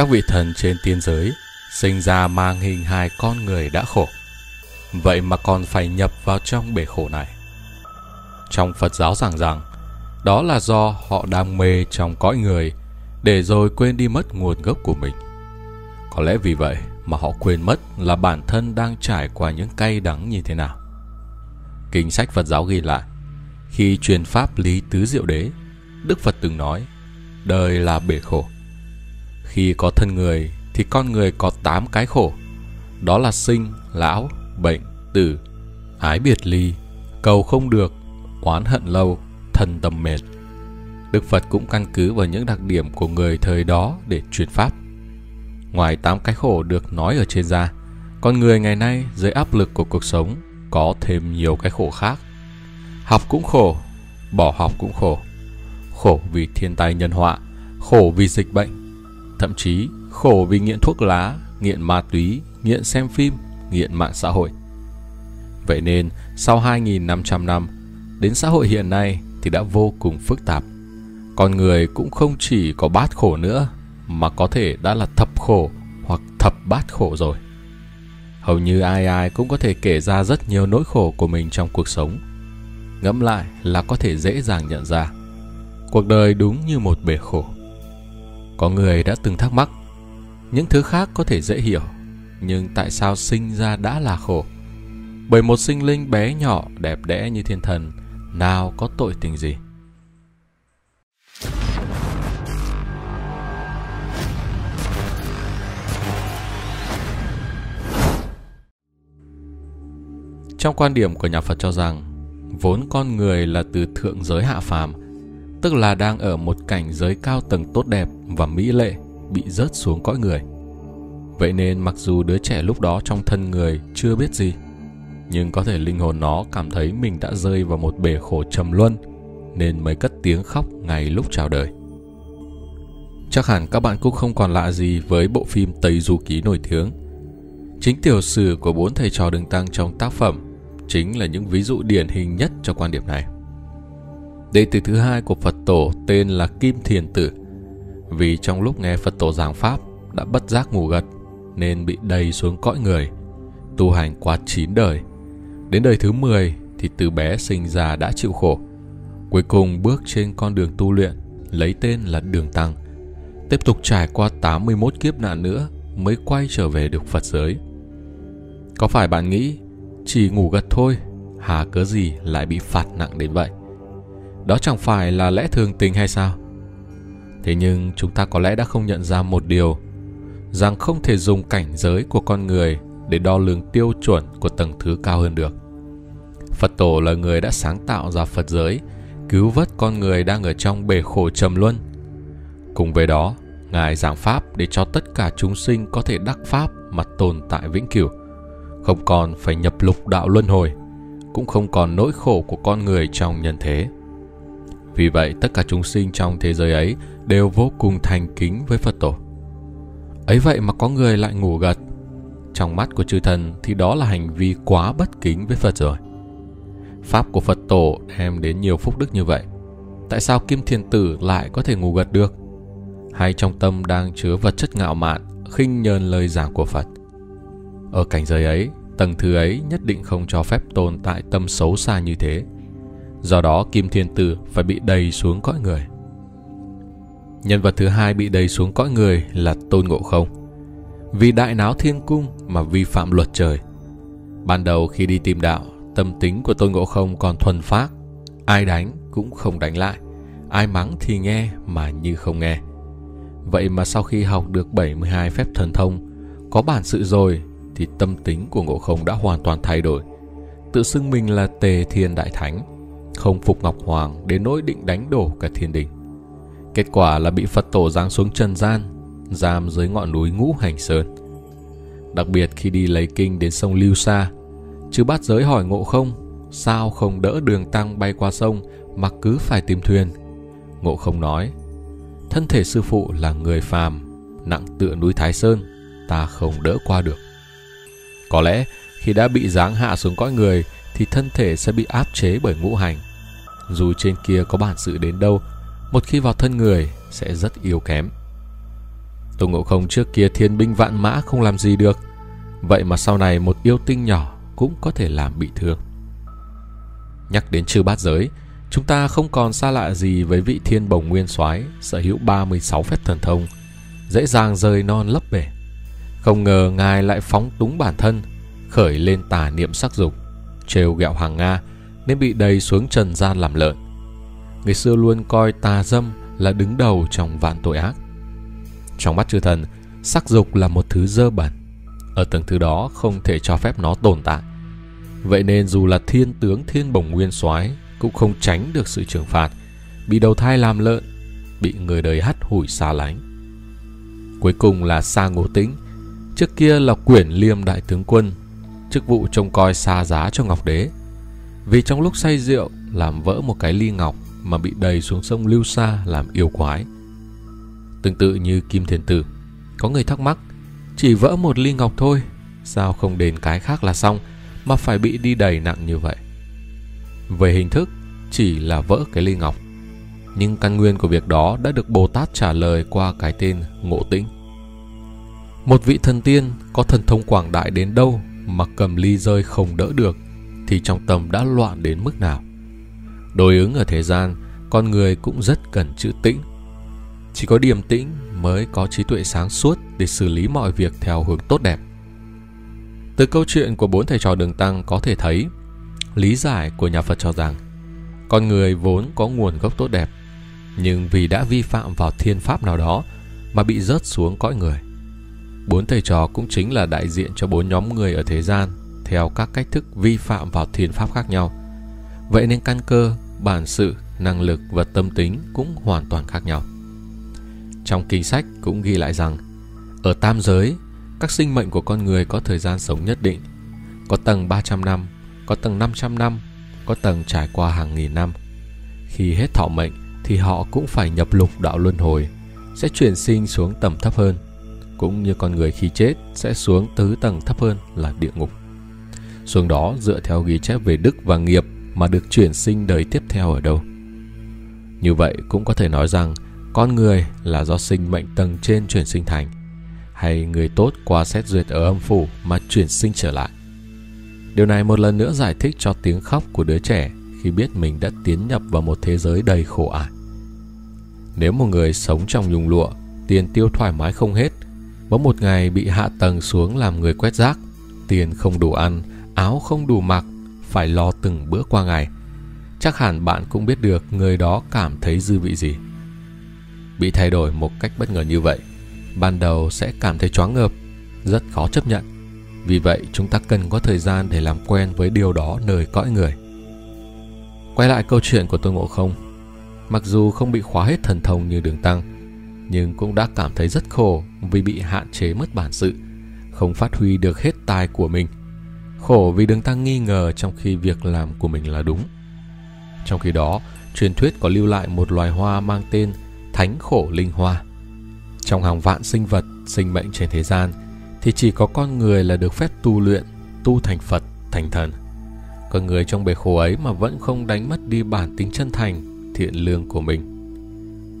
Các vị thần trên tiên giới sinh ra mang hình hài con người đã khổ. Vậy mà còn phải nhập vào trong bể khổ này. Trong Phật giáo giảng rằng, đó là do họ đang mê trong cõi người để rồi quên đi mất nguồn gốc của mình. Có lẽ vì vậy mà họ quên mất là bản thân đang trải qua những cay đắng như thế nào. Kinh sách Phật giáo ghi lại, khi truyền pháp lý tứ diệu đế, Đức Phật từng nói, đời là bể khổ. Khi có thân người thì con người có 8 cái khổ. Đó là sinh, lão, bệnh, tử, ái biệt ly, cầu không được, oán hận lâu, thân tâm mệt. Đức Phật cũng căn cứ vào những đặc điểm của người thời đó để truyền pháp. Ngoài 8 cái khổ được nói ở trên ra, con người ngày nay dưới áp lực của cuộc sống có thêm nhiều cái khổ khác. Học cũng khổ, bỏ học cũng khổ. Khổ vì thiên tai nhân họa, khổ vì dịch bệnh, thậm chí khổ vì nghiện thuốc lá, nghiện ma túy, nghiện xem phim, nghiện mạng xã hội. Vậy nên, sau 2.500 năm, đến xã hội hiện nay thì đã vô cùng phức tạp. Con người cũng không chỉ có bát khổ nữa, mà có thể đã là thập khổ hoặc thập bát khổ rồi. Hầu như ai ai cũng có thể kể ra rất nhiều nỗi khổ của mình trong cuộc sống. Ngẫm lại là có thể dễ dàng nhận ra. Cuộc đời đúng như một bể khổ. Có người đã từng thắc mắc, những thứ khác có thể dễ hiểu, nhưng tại sao sinh ra đã là khổ? Bởi một sinh linh bé nhỏ, đẹp đẽ như thiên thần, nào có tội tình gì? Trong quan điểm của nhà Phật cho rằng, vốn con người là từ thượng giới hạ phàm, tức là đang ở một cảnh giới cao tầng tốt đẹp và mỹ lệ, bị rớt xuống cõi người. Vậy nên mặc dù đứa trẻ lúc đó trong thân người chưa biết gì, nhưng có thể linh hồn nó cảm thấy mình đã rơi vào một bể khổ trầm luân, nên mới cất tiếng khóc ngay lúc chào đời. Chắc hẳn các bạn cũng không còn lạ gì với bộ phim Tây Du Ký nổi tiếng. Chính tiểu sử của bốn thầy trò đường tăng trong tác phẩm chính là những ví dụ điển hình nhất cho quan điểm này. Đệ tử thứ hai của Phật tổ tên là Kim Thiền Tử. Vì trong lúc nghe Phật tổ giảng Pháp đã bất giác ngủ gật nên bị đầy xuống cõi người, tu hành qua 9 đời. Đến đời thứ 10 thì từ bé sinh ra đã chịu khổ. Cuối cùng bước trên con đường tu luyện lấy tên là Đường Tăng. Tiếp tục trải qua 81 kiếp nạn nữa mới quay trở về được Phật giới. Có phải bạn nghĩ chỉ ngủ gật thôi, hà cớ gì lại bị phạt nặng đến vậy? Đó chẳng phải là lẽ thường tình hay sao? Thế nhưng chúng ta có lẽ đã không nhận ra một điều rằng không thể dùng cảnh giới của con người để đo lường tiêu chuẩn của tầng thứ cao hơn được. Phật tổ là người đã sáng tạo ra Phật giới, cứu vớt con người đang ở trong bể khổ trầm luân. Cùng với đó, Ngài giảng Pháp để cho tất cả chúng sinh có thể đắc Pháp mà tồn tại vĩnh cửu không còn phải nhập lục đạo luân hồi, cũng không còn nỗi khổ của con người trong nhân thế. Vì vậy, tất cả chúng sinh trong thế giới ấy đều vô cùng thành kính với Phật tổ. Ấy vậy mà có người lại ngủ gật. Trong mắt của chư thần thì đó là hành vi quá bất kính với Phật rồi. Pháp của Phật tổ đem đến nhiều phúc đức như vậy. Tại sao Kim Thiền Tử lại có thể ngủ gật được? Hay trong tâm đang chứa vật chất ngạo mạn, khinh nhờn lời giảng của Phật? Ở cảnh giới ấy, tầng thứ ấy nhất định không cho phép tồn tại tâm xấu xa như thế. Do đó Kim Thiên Tử phải bị đầy xuống cõi người. Nhân vật thứ hai bị đầy xuống cõi người là Tôn Ngộ Không. Vì đại náo thiên cung mà vi phạm luật trời. Ban đầu khi đi tìm đạo, tâm tính của Tôn Ngộ Không còn thuần phác. Ai đánh cũng không đánh lại. Ai mắng thì nghe mà như không nghe. Vậy mà sau khi học được 72 phép thần thông, có bản sự rồi thì tâm tính của Ngộ Không đã hoàn toàn thay đổi. Tự xưng mình là Tề Thiên Đại Thánh, không phục Ngọc Hoàng đến nỗi định đánh đổ cả thiên đình. Kết quả là bị Phật tổ giáng xuống trần gian, giam dưới ngọn núi Ngũ Hành Sơn. Đặc biệt khi đi lấy kinh đến sông Lưu Sa, chư bát giới hỏi Ngộ Không sao không đỡ đường tăng bay qua sông mà cứ phải tìm thuyền. Ngộ Không nói, thân thể sư phụ là người phàm, nặng tựa núi Thái Sơn, ta không đỡ qua được. Có lẽ khi đã bị giáng hạ xuống cõi người thì thân thể sẽ bị áp chế bởi ngũ hành. Dù trên kia có bản sự đến đâu, một khi vào thân người sẽ rất yếu kém. Tôn Ngộ Không trước kia thiên binh vạn mã không làm gì được Vậy mà sau này một yêu tinh nhỏ cũng có thể làm bị thương Nhắc đến chư bát giới Chúng ta không còn xa lạ gì với vị thiên bồng nguyên soái sở hữu 36 phép thần thông, dễ dàng rời non lấp bể. Không ngờ ngài lại phóng túng bản thân, khởi lên tà niệm sắc dục, trêu ghẹo hàng Nga nên bị đầy xuống trần gian làm lợn. Người xưa luôn coi tà dâm là đứng đầu trong vạn tội ác. Trong mắt chư thần, sắc dục là một thứ dơ bẩn. Ở tầng thứ đó không thể cho phép nó tồn tại. Vậy nên dù là thiên tướng thiên bồng nguyên soái cũng không tránh được sự trừng phạt, bị đầu thai làm lợn, bị người đời hắt hủi xa lánh. Cuối cùng là Sa Ngô Tĩnh, trước kia là quyển liêm đại tướng quân, chức vụ trông coi xa giá cho Ngọc Đế. Vì trong lúc say rượu làm vỡ một cái ly ngọc mà bị đầy xuống sông Lưu Sa làm yêu quái. Tương tự như Kim Thiên Tử, có người thắc mắc, chỉ vỡ một ly ngọc thôi, sao không đền cái khác là xong mà phải bị đi đầy nặng như vậy? Về hình thức, chỉ là vỡ cái ly ngọc. Nhưng căn nguyên của việc đó đã được Bồ Tát trả lời qua cái tên Ngộ Tĩnh. Một vị thần tiên có thần thông quảng đại đến đâu mà cầm ly rơi không đỡ được thì trong tâm đã loạn đến mức nào. Đối ứng ở thế gian, con người cũng rất cần chữ tĩnh. Chỉ có điềm tĩnh mới có trí tuệ sáng suốt để xử lý mọi việc theo hướng tốt đẹp. Từ câu chuyện của bốn thầy trò đường tăng có thể thấy Lý giải của nhà Phật cho rằng con người vốn có nguồn gốc tốt đẹp, nhưng vì đã vi phạm vào thiên pháp nào đó mà bị rớt xuống cõi người. Bốn thầy trò cũng chính là đại diện cho bốn nhóm người ở thế gian theo các cách thức vi phạm vào thiên pháp khác nhau. Vậy nên căn cơ, bản sự, năng lực và tâm tính cũng hoàn toàn khác nhau. Trong kinh sách cũng ghi lại rằng ở tam giới, các sinh mệnh của con người có thời gian sống nhất định, có tầng 300 năm có tầng 500 năm, có tầng trải qua hàng nghìn năm. Khi hết thọ mệnh thì họ cũng phải nhập lục đạo luân hồi, sẽ chuyển sinh xuống tầm thấp hơn, cũng như con người khi chết sẽ xuống tứ tầng thấp hơn là địa ngục. Xuống đó dựa theo ghi chép về đức và nghiệp mà được chuyển sinh đời tiếp theo ở đâu. Như vậy cũng có thể nói rằng con người là do sinh mệnh tầng trên chuyển sinh thành, hay người tốt qua xét duyệt ở âm phủ mà chuyển sinh trở lại. Điều này một lần nữa giải thích cho tiếng khóc của đứa trẻ khi biết mình đã tiến nhập vào một thế giới đầy khổ ải. Nếu một người sống trong nhung lụa, tiền tiêu thoải mái không hết, bỗng một ngày bị hạ tầng xuống làm người quét rác, tiền không đủ ăn, áo không đủ mặc, phải lo từng bữa qua ngày. Chắc hẳn bạn cũng biết được người đó cảm thấy dư vị gì. Bị thay đổi một cách bất ngờ như vậy, ban đầu sẽ cảm thấy choáng ngợp, rất khó chấp nhận vì vậy chúng ta cần có thời gian để làm quen với điều đó nơi cõi người. Quay lại câu chuyện của Tôn Ngộ Không. Mặc dù không bị khóa hết thần thông như đường tăng, nhưng cũng đã cảm thấy rất khổ vì bị hạn chế mất bản sự, không phát huy được hết tài của mình. Khổ vì đường tăng nghi ngờ trong khi việc làm của mình là đúng. Trong khi đó, truyền thuyết có lưu lại một loài hoa mang tên Thánh Khổ Linh Hoa. Trong hàng vạn sinh vật, sinh mệnh trên thế gian, thì chỉ có con người là được phép tu luyện, tu thành Phật, thành thần. Con người trong bể khổ ấy mà vẫn không đánh mất đi bản tính chân thành, thiện lương của mình.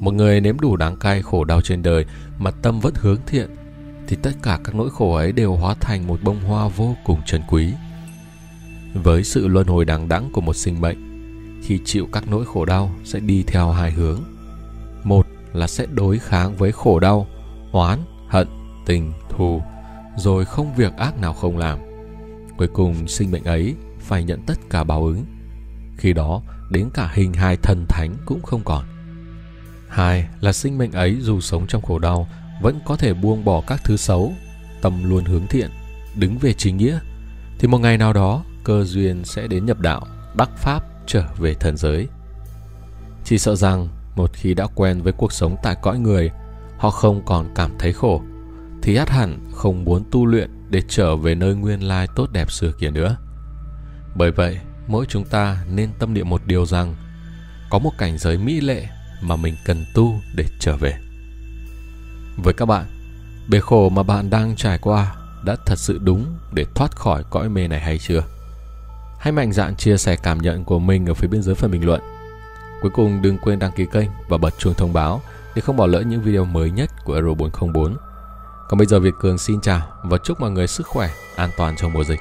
Một người nếm đủ đáng cay khổ đau trên đời mà tâm vẫn hướng thiện, thì tất cả các nỗi khổ ấy đều hóa thành một bông hoa vô cùng trân quý. Với sự luân hồi đằng đẵng của một sinh mệnh, khi chịu các nỗi khổ đau sẽ đi theo hai hướng. Một là sẽ đối kháng với khổ đau, oán, hận, tình, thù rồi không việc ác nào không làm. Cuối cùng sinh mệnh ấy phải nhận tất cả báo ứng. Khi đó, đến cả hình hài thần thánh cũng không còn. Hai là sinh mệnh ấy dù sống trong khổ đau vẫn có thể buông bỏ các thứ xấu, tâm luôn hướng thiện, đứng về chính nghĩa, thì một ngày nào đó cơ duyên sẽ đến nhập đạo, đắc pháp trở về thần giới. Chỉ sợ rằng một khi đã quen với cuộc sống tại cõi người, họ không còn cảm thấy khổ, thì ắt hẳn không muốn tu luyện để trở về nơi nguyên lai tốt đẹp xưa kia nữa. Bởi vậy, mỗi chúng ta nên tâm niệm một điều rằng có một cảnh giới mỹ lệ mà mình cần tu để trở về. Với các bạn, bể khổ mà bạn đang trải qua đã thật sự đúng để thoát khỏi cõi mê này hay chưa? Hãy mạnh dạn chia sẻ cảm nhận của mình ở phía bên dưới phần bình luận. Cuối cùng đừng quên đăng ký kênh và bật chuông thông báo để không bỏ lỡ những video mới nhất của Euro 404. Còn bây giờ Việt Cường xin chào và chúc mọi người sức khỏe, an toàn trong mùa dịch.